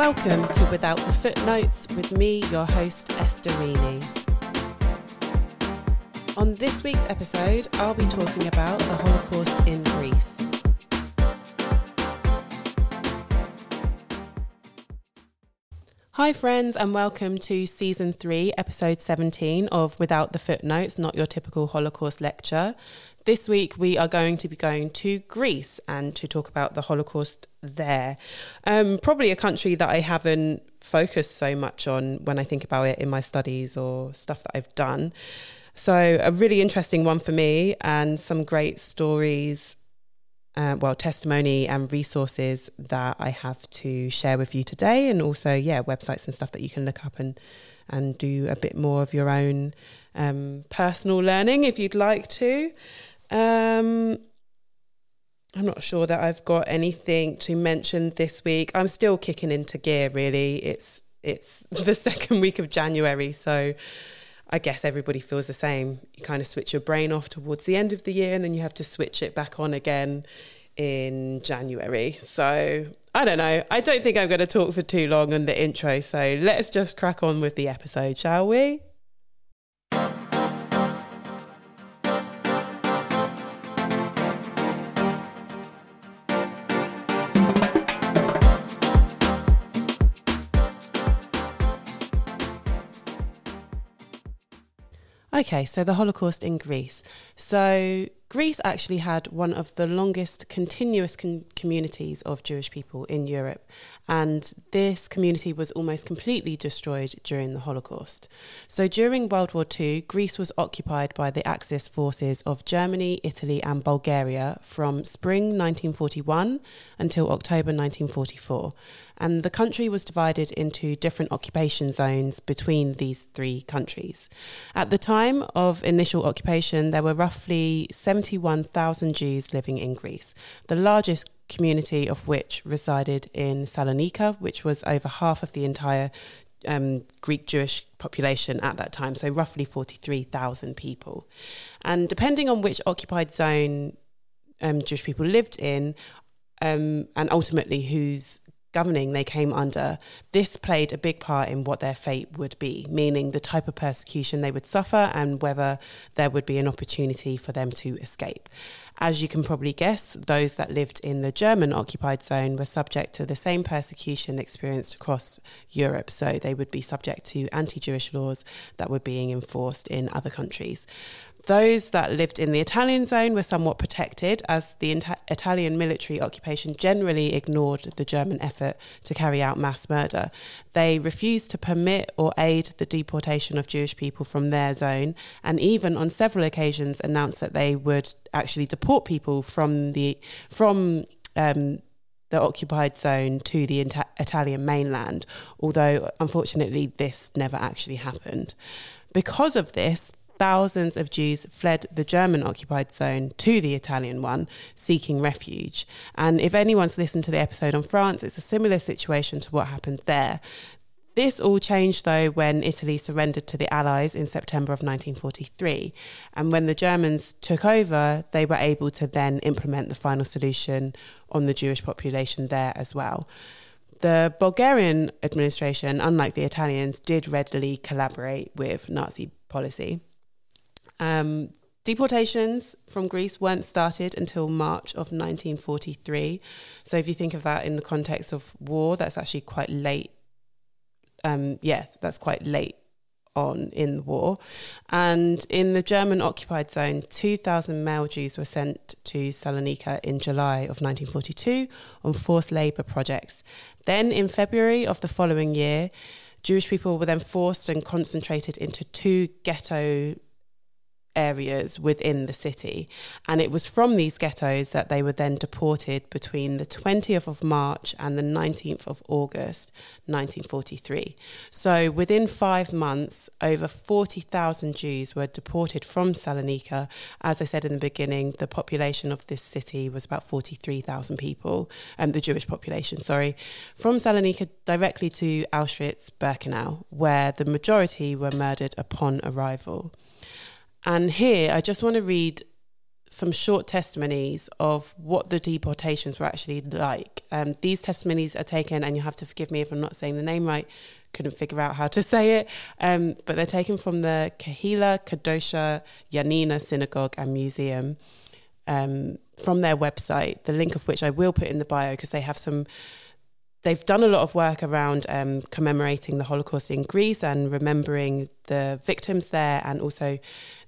Welcome to Without the Footnotes with me, your host, Esther Reaney. On this week's episode, I'll be talking about the Holocaust in Greece. Hi, friends, and welcome to season three, episode 17 of Without the Footnotes, not your typical Holocaust lecture. This week, we are going to be going to Greece and to talk about the Holocaust there. Um, probably a country that I haven't focused so much on when I think about it in my studies or stuff that I've done. So, a really interesting one for me, and some great stories uh, well, testimony and resources that I have to share with you today, and also, yeah, websites and stuff that you can look up and and do a bit more of your own um, personal learning if you'd like to. Um, I'm not sure that I've got anything to mention this week. I'm still kicking into gear. Really, it's it's the second week of January, so I guess everybody feels the same. You kind of switch your brain off towards the end of the year and then you have to switch it back on again in January. So I don't know. I don't think I'm going to talk for too long on the intro. So let's just crack on with the episode, shall we? Okay, so the Holocaust in Greece. So Greece actually had one of the longest continuous con- communities of Jewish people in Europe, and this community was almost completely destroyed during the Holocaust. So during World War II, Greece was occupied by the Axis forces of Germany, Italy, and Bulgaria from spring 1941 until October 1944 and the country was divided into different occupation zones between these three countries. At the time of initial occupation, there were roughly 71,000 Jews living in Greece, the largest community of which resided in Salonika, which was over half of the entire um, Greek Jewish population at that time, so roughly 43,000 people. And depending on which occupied zone um, Jewish people lived in, um, and ultimately whose governing they came under, this played a big part in what their fate would be, meaning the type of persecution they would suffer and whether there would be an opportunity for them to escape. As you can probably guess, those that lived in the German occupied zone were subject to the same persecution experienced across Europe, so they would be subject to anti Jewish laws that were being enforced in other countries. Those that lived in the Italian zone were somewhat protected, as the Italian military occupation generally ignored the German effort to carry out mass murder. They refused to permit or aid the deportation of Jewish people from their zone, and even on several occasions announced that they would actually deport people from the from um, the occupied zone to the Italian mainland, although unfortunately this never actually happened. Because of this, thousands of Jews fled the German occupied zone to the Italian one, seeking refuge. And if anyone's listened to the episode on France, it's a similar situation to what happened there. This all changed though when Italy surrendered to the Allies in September of 1943. And when the Germans took over, they were able to then implement the final solution on the Jewish population there as well. The Bulgarian administration, unlike the Italians, did readily collaborate with Nazi policy. Um, deportations from Greece weren't started until March of 1943. So if you think of that in the context of war, that's actually quite late. Um, yeah, that's quite late on in the war. And in the German occupied zone, 2,000 male Jews were sent to Salonika in July of 1942 on forced labour projects. Then in February of the following year, Jewish people were then forced and concentrated into two ghetto areas within the city. And it was from these ghettos that they were then deported between the 20th of March and the 19th of August 1943. So within five months, over 40,000 Jews were deported from Salonika. As I said in the beginning, the population of this city was about 43,000 people, and um, the Jewish population, sorry, from Salonika directly to Auschwitz Birkenau, where the majority were murdered upon arrival. And here, I just want to read some short testimonies of what the deportations were actually like. Um, these testimonies are taken, and you have to forgive me if I'm not saying the name right, couldn't figure out how to say it, um, but they're taken from the Kehila Kedosha Janina Synagogue and Museum. Um, from their website, the link of which I will put in the bio because they have some they've done a lot of work around um, commemorating the Holocaust in Greece and remembering the victims there, and also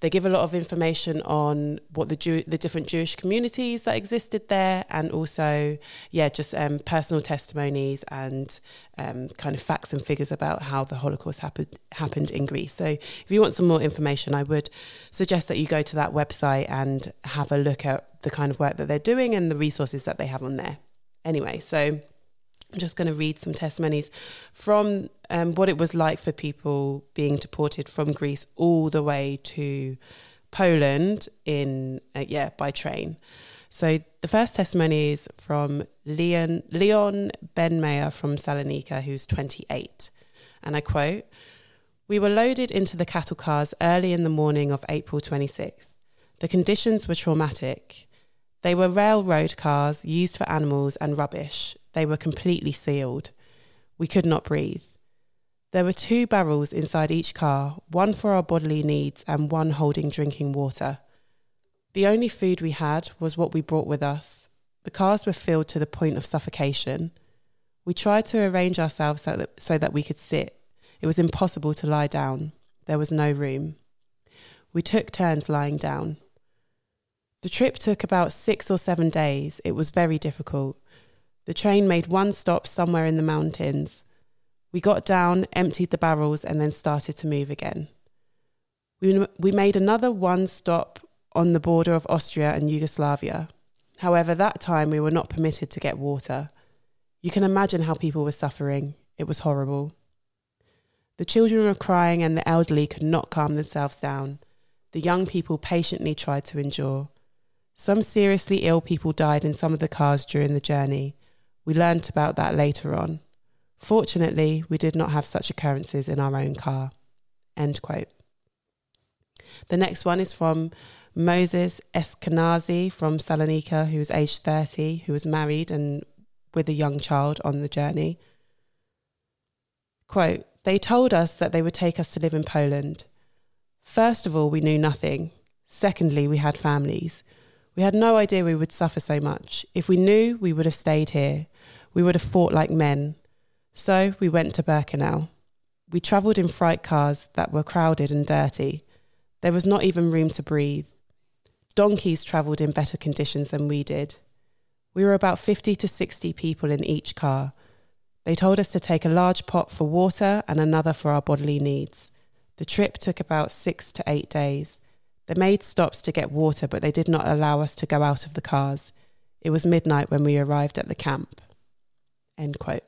they give a lot of information on what the Jew- the different Jewish communities that existed there, and also yeah, just um, personal testimonies and um, kind of facts and figures about how the Holocaust happened happened in Greece. So if you want some more information, I would suggest that you go to that website and have a look at the kind of work that they're doing and the resources that they have on there. Anyway, so I'm just going to read some testimonies from um, what it was like for people being deported from Greece all the way to Poland in uh, yeah by train. So the first testimony is from Leon Leon Ben Meyer from Salonika, who's 28, and I quote: "We were loaded into the cattle cars early in the morning of April 26th. The conditions were traumatic." They were railroad cars used for animals and rubbish. They were completely sealed. We could not breathe. There were two barrels inside each car, one for our bodily needs and one holding drinking water. The only food we had was what we brought with us. The cars were filled to the point of suffocation. We tried to arrange ourselves so that, so that we could sit. It was impossible to lie down. There was no room. We took turns lying down. The trip took about six or seven days. It was very difficult. The train made one stop somewhere in the mountains. We got down, emptied the barrels, and then started to move again. We, we made another one stop on the border of Austria and Yugoslavia. However, that time we were not permitted to get water. You can imagine how people were suffering. It was horrible. The children were crying, and the elderly could not calm themselves down. The young people patiently tried to endure. Some seriously ill people died in some of the cars during the journey. We learnt about that later on. Fortunately, we did not have such occurrences in our own car. End quote. The next one is from Moses Eskenazi from Salonika, who was aged 30, who was married and with a young child on the journey. Quote, they told us that they would take us to live in Poland. First of all, we knew nothing. Secondly, we had families. We had no idea we would suffer so much. If we knew, we would have stayed here. We would have fought like men. So we went to Birkenau. We travelled in freight cars that were crowded and dirty. There was not even room to breathe. Donkeys travelled in better conditions than we did. We were about 50 to 60 people in each car. They told us to take a large pot for water and another for our bodily needs. The trip took about six to eight days. They made stops to get water, but they did not allow us to go out of the cars. It was midnight when we arrived at the camp. End quote.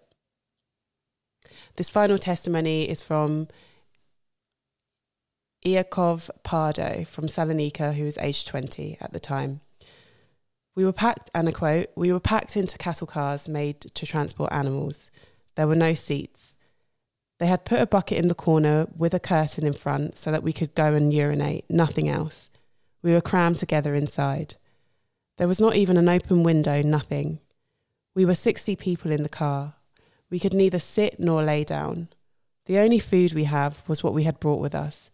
This final testimony is from Iakov Pardo from Salonika, who was aged 20 at the time. We were packed, and a quote, we were packed into cattle cars made to transport animals. There were no seats. They had put a bucket in the corner with a curtain in front so that we could go and urinate, nothing else. We were crammed together inside. There was not even an open window, nothing. We were 60 people in the car. We could neither sit nor lay down. The only food we have was what we had brought with us.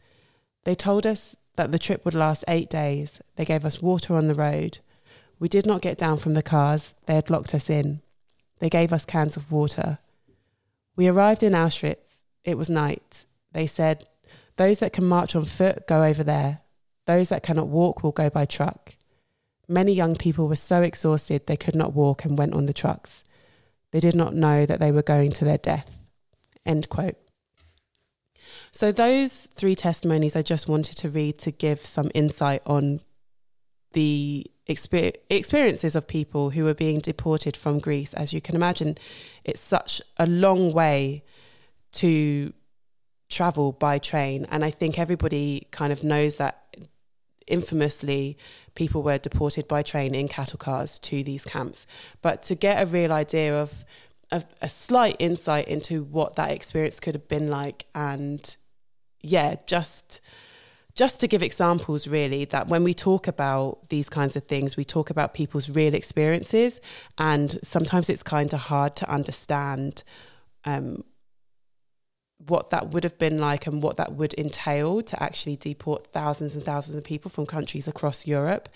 They told us that the trip would last eight days. They gave us water on the road. We did not get down from the cars, they had locked us in. They gave us cans of water. We arrived in Auschwitz it was night. They said, Those that can march on foot go over there. Those that cannot walk will go by truck. Many young people were so exhausted they could not walk and went on the trucks. They did not know that they were going to their death. End quote. So, those three testimonies I just wanted to read to give some insight on the exper- experiences of people who were being deported from Greece. As you can imagine, it's such a long way to travel by train. And I think everybody kind of knows that infamously people were deported by train in cattle cars to these camps. But to get a real idea of a, a slight insight into what that experience could have been like and yeah, just just to give examples, really, that when we talk about these kinds of things, we talk about people's real experiences, and sometimes it's kind of hard to understand um, what that would have been like and what that would entail to actually deport thousands and thousands of people from countries across Europe.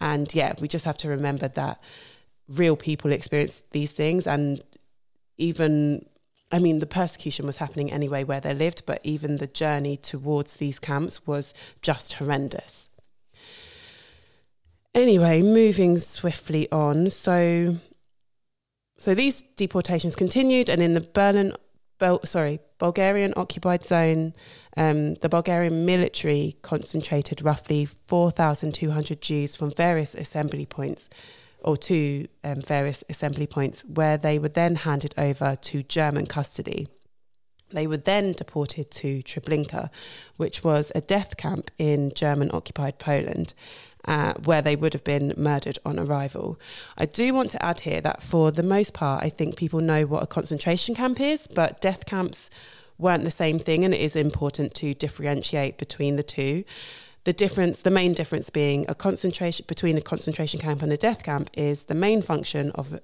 And yeah, we just have to remember that real people experience these things and even I mean, the persecution was happening anyway where they lived, but even the journey towards these camps was just horrendous. Anyway, moving swiftly on. So, so these deportations continued, and in the Berlin, Bel, sorry, Bulgarian occupied zone, um, the Bulgarian military concentrated roughly 4,200 Jews from various assembly points or to um, various assembly points where they were then handed over to German custody. They were then deported to Treblinka, which was a death camp in German occupied Poland. Uh, where they would have been murdered on arrival. I do want to add here that for the most part, I think people know what a concentration camp is, but death camps weren't the same thing, and it is important to differentiate between the two. The difference, the main difference being a concentration between a concentration camp and a death camp is the main function of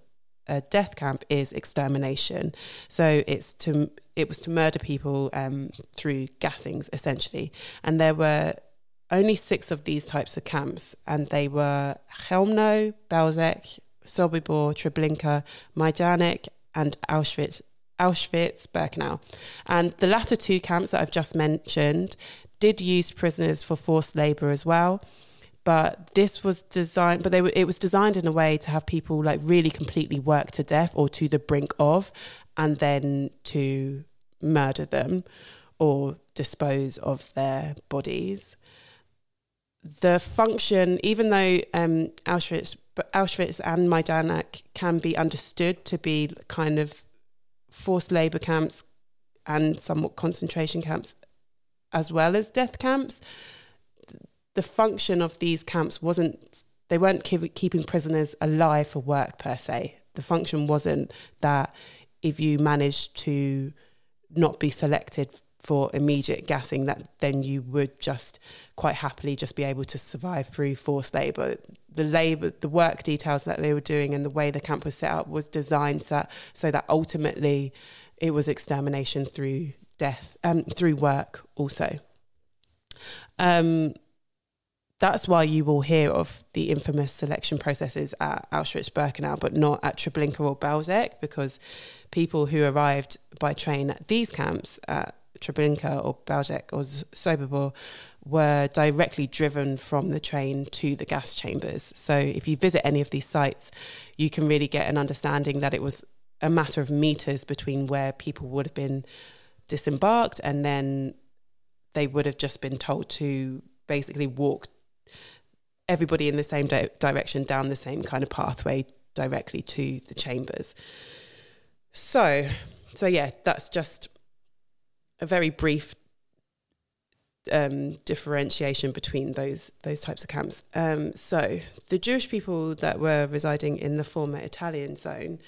a death camp is extermination. So it's to it was to murder people um, through gassings essentially, and there were only six of these types of camps, and they were Chelmno, Belzec, Sobibor, Treblinka, Majdanek, and Auschwitz. Auschwitz, Birkenau. And the latter two camps that I've just mentioned, did use prisoners for forced labor as well but this was designed but they were it was designed in a way to have people like really completely work to death or to the brink of and then to murder them or dispose of their bodies the function even though um, Auschwitz Auschwitz and Majdanek can be understood to be kind of forced labor camps and somewhat concentration camps as well as death camps. The function of these camps wasn't, they weren't keep, keeping prisoners alive for work per se. The function wasn't that if you managed to not be selected for immediate gassing, that then you would just quite happily just be able to survive through forced labour. The labour, the work details that they were doing, and the way the camp was set up was designed so, so that ultimately it was extermination through death um, through work also. Um, that's why you will hear of the infamous selection processes at Auschwitz-Birkenau, but not at Treblinka or Belzec, because people who arrived by train at these camps at Treblinka or Belzec or Sobibor were directly driven from the train to the gas chambers. So if you visit any of these sites, you can really get an understanding that it was a matter of meters between where people would have been disembarked and then they would have just been told to basically walk everybody in the same di- direction down the same kind of pathway directly to the chambers. So, so yeah, that's just a very brief um, differentiation between those those types of camps. Um, so, the Jewish people that were residing in the former Italian zone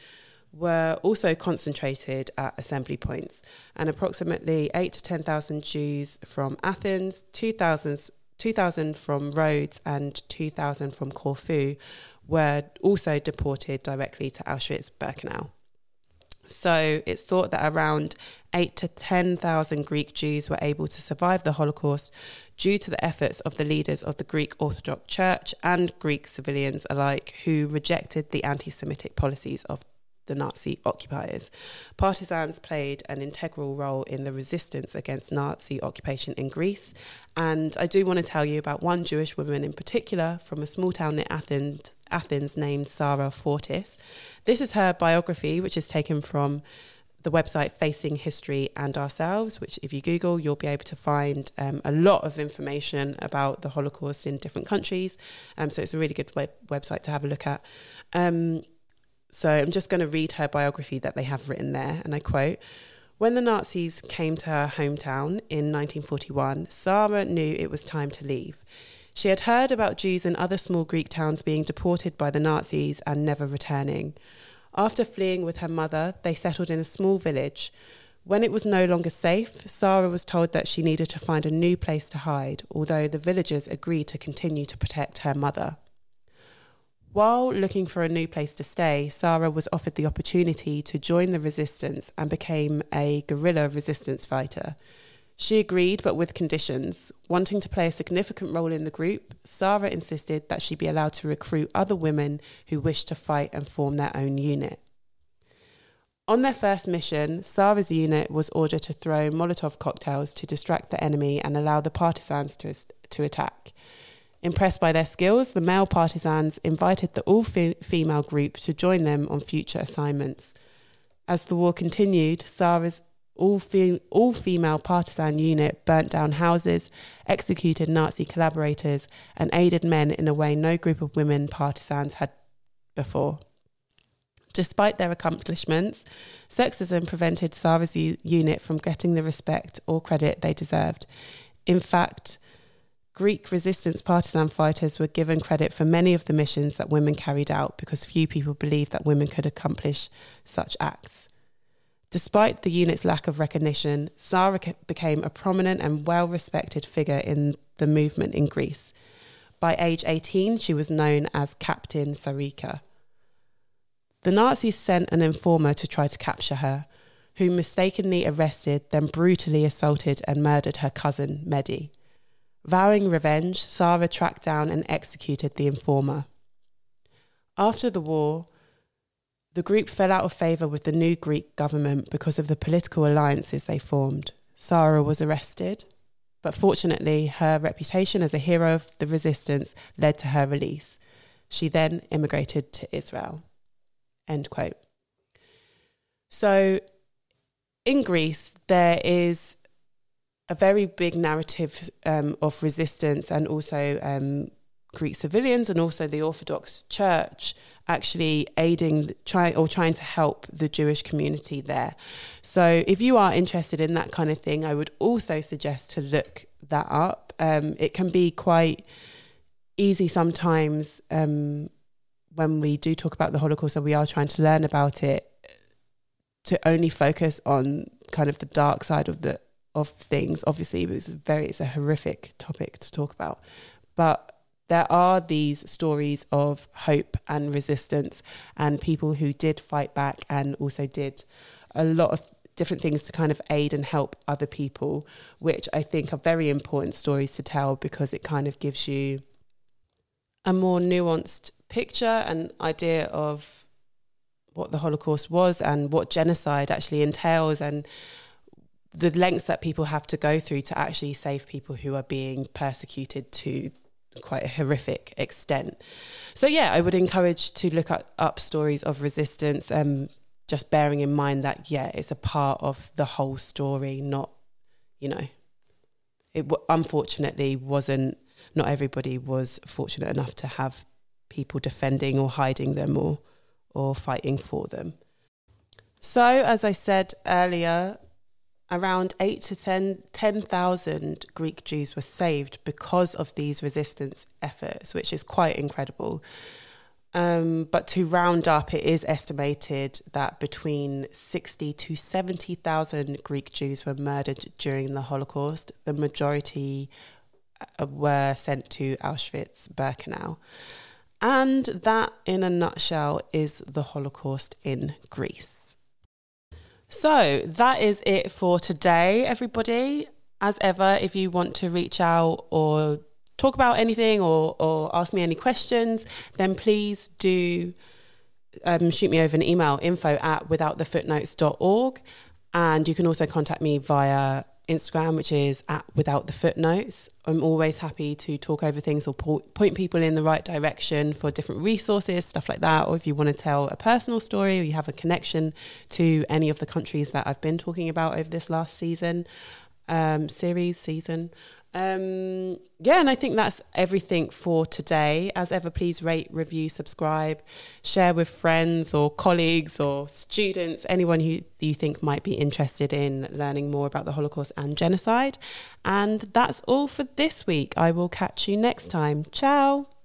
were also concentrated at assembly points, and approximately 8 to 10,000 Jews from Athens, 2,000, 2,000 from Rhodes, and 2,000 from Corfu were also deported directly to Auschwitz Birkenau. So it's thought that around 8 to 10,000 Greek Jews were able to survive the Holocaust due to the efforts of the leaders of the Greek Orthodox Church and Greek civilians alike who rejected the anti Semitic policies of the Nazi occupiers. Partisans played an integral role in the resistance against Nazi occupation in Greece. And I do want to tell you about one Jewish woman in particular from a small town near Athens, Athens named Sarah Fortis. This is her biography, which is taken from the website Facing History and Ourselves, which, if you Google, you'll be able to find um, a lot of information about the Holocaust in different countries. Um, so it's a really good web- website to have a look at. Um, so I'm just going to read her biography that they have written there, and I quote. When the Nazis came to her hometown in 1941, Sarah knew it was time to leave. She had heard about Jews in other small Greek towns being deported by the Nazis and never returning. After fleeing with her mother, they settled in a small village. When it was no longer safe, Sarah was told that she needed to find a new place to hide, although the villagers agreed to continue to protect her mother. While looking for a new place to stay, Sarah was offered the opportunity to join the resistance and became a guerrilla resistance fighter. She agreed, but with conditions. Wanting to play a significant role in the group, Sarah insisted that she be allowed to recruit other women who wished to fight and form their own unit. On their first mission, Sarah's unit was ordered to throw Molotov cocktails to distract the enemy and allow the partisans to, to attack. Impressed by their skills, the male partisans invited the all female group to join them on future assignments. As the war continued, Sarah's all, fe- all female partisan unit burnt down houses, executed Nazi collaborators, and aided men in a way no group of women partisans had before. Despite their accomplishments, sexism prevented Sarah's u- unit from getting the respect or credit they deserved. In fact, Greek resistance partisan fighters were given credit for many of the missions that women carried out because few people believed that women could accomplish such acts. Despite the unit's lack of recognition, Sarah became a prominent and well respected figure in the movement in Greece. By age 18, she was known as Captain Sarika. The Nazis sent an informer to try to capture her, who mistakenly arrested, then brutally assaulted and murdered her cousin, Mehdi. Vowing revenge, Sarah tracked down and executed the informer. After the war, the group fell out of favour with the new Greek government because of the political alliances they formed. Sarah was arrested, but fortunately, her reputation as a hero of the resistance led to her release. She then immigrated to Israel. End quote. So, in Greece, there is a very big narrative um, of resistance and also um, Greek civilians and also the Orthodox Church actually aiding try or trying to help the Jewish community there. So if you are interested in that kind of thing, I would also suggest to look that up. Um, it can be quite easy sometimes um, when we do talk about the Holocaust and we are trying to learn about it to only focus on kind of the dark side of the of things. Obviously, it's very it's a horrific topic to talk about, but there are these stories of hope and resistance and people who did fight back and also did a lot of different things to kind of aid and help other people, which I think are very important stories to tell because it kind of gives you a more nuanced picture and idea of what the Holocaust was and what genocide actually entails and the lengths that people have to go through to actually save people who are being persecuted to quite a horrific extent. So yeah, I would encourage to look at, up stories of resistance, um, just bearing in mind that yeah, it's a part of the whole story, not you know, it w- unfortunately wasn't. Not everybody was fortunate enough to have people defending or hiding them or or fighting for them. So, as I said earlier, around 8 to 10,000 Greek Jews were saved because of these resistance efforts, which is quite incredible. Um, but to round up, it is estimated that between 60 to 70,000 Greek Jews were murdered during the Holocaust. The majority uh, were sent to Auschwitz Birkenau. And that, in a nutshell, is the Holocaust in Greece. So that is it for today, everybody. As ever, if you want to reach out or talk about anything or, or ask me any questions, then please do um, shoot me over an email info at withoutthefootnotes.org. And you can also contact me via Instagram, which is at without the footnotes. I'm always happy to talk over things or po- point people in the right direction for different resources, stuff like that. Or if you want to tell a personal story or you have a connection to any of the countries that I've been talking about over this last season, um, series, season, um, yeah, and I think that's everything for today. As ever, please rate, review, subscribe, share with friends or colleagues or students, anyone who you think might be interested in learning more about the Holocaust and genocide. And that's all for this week. I will catch you next time. Ciao.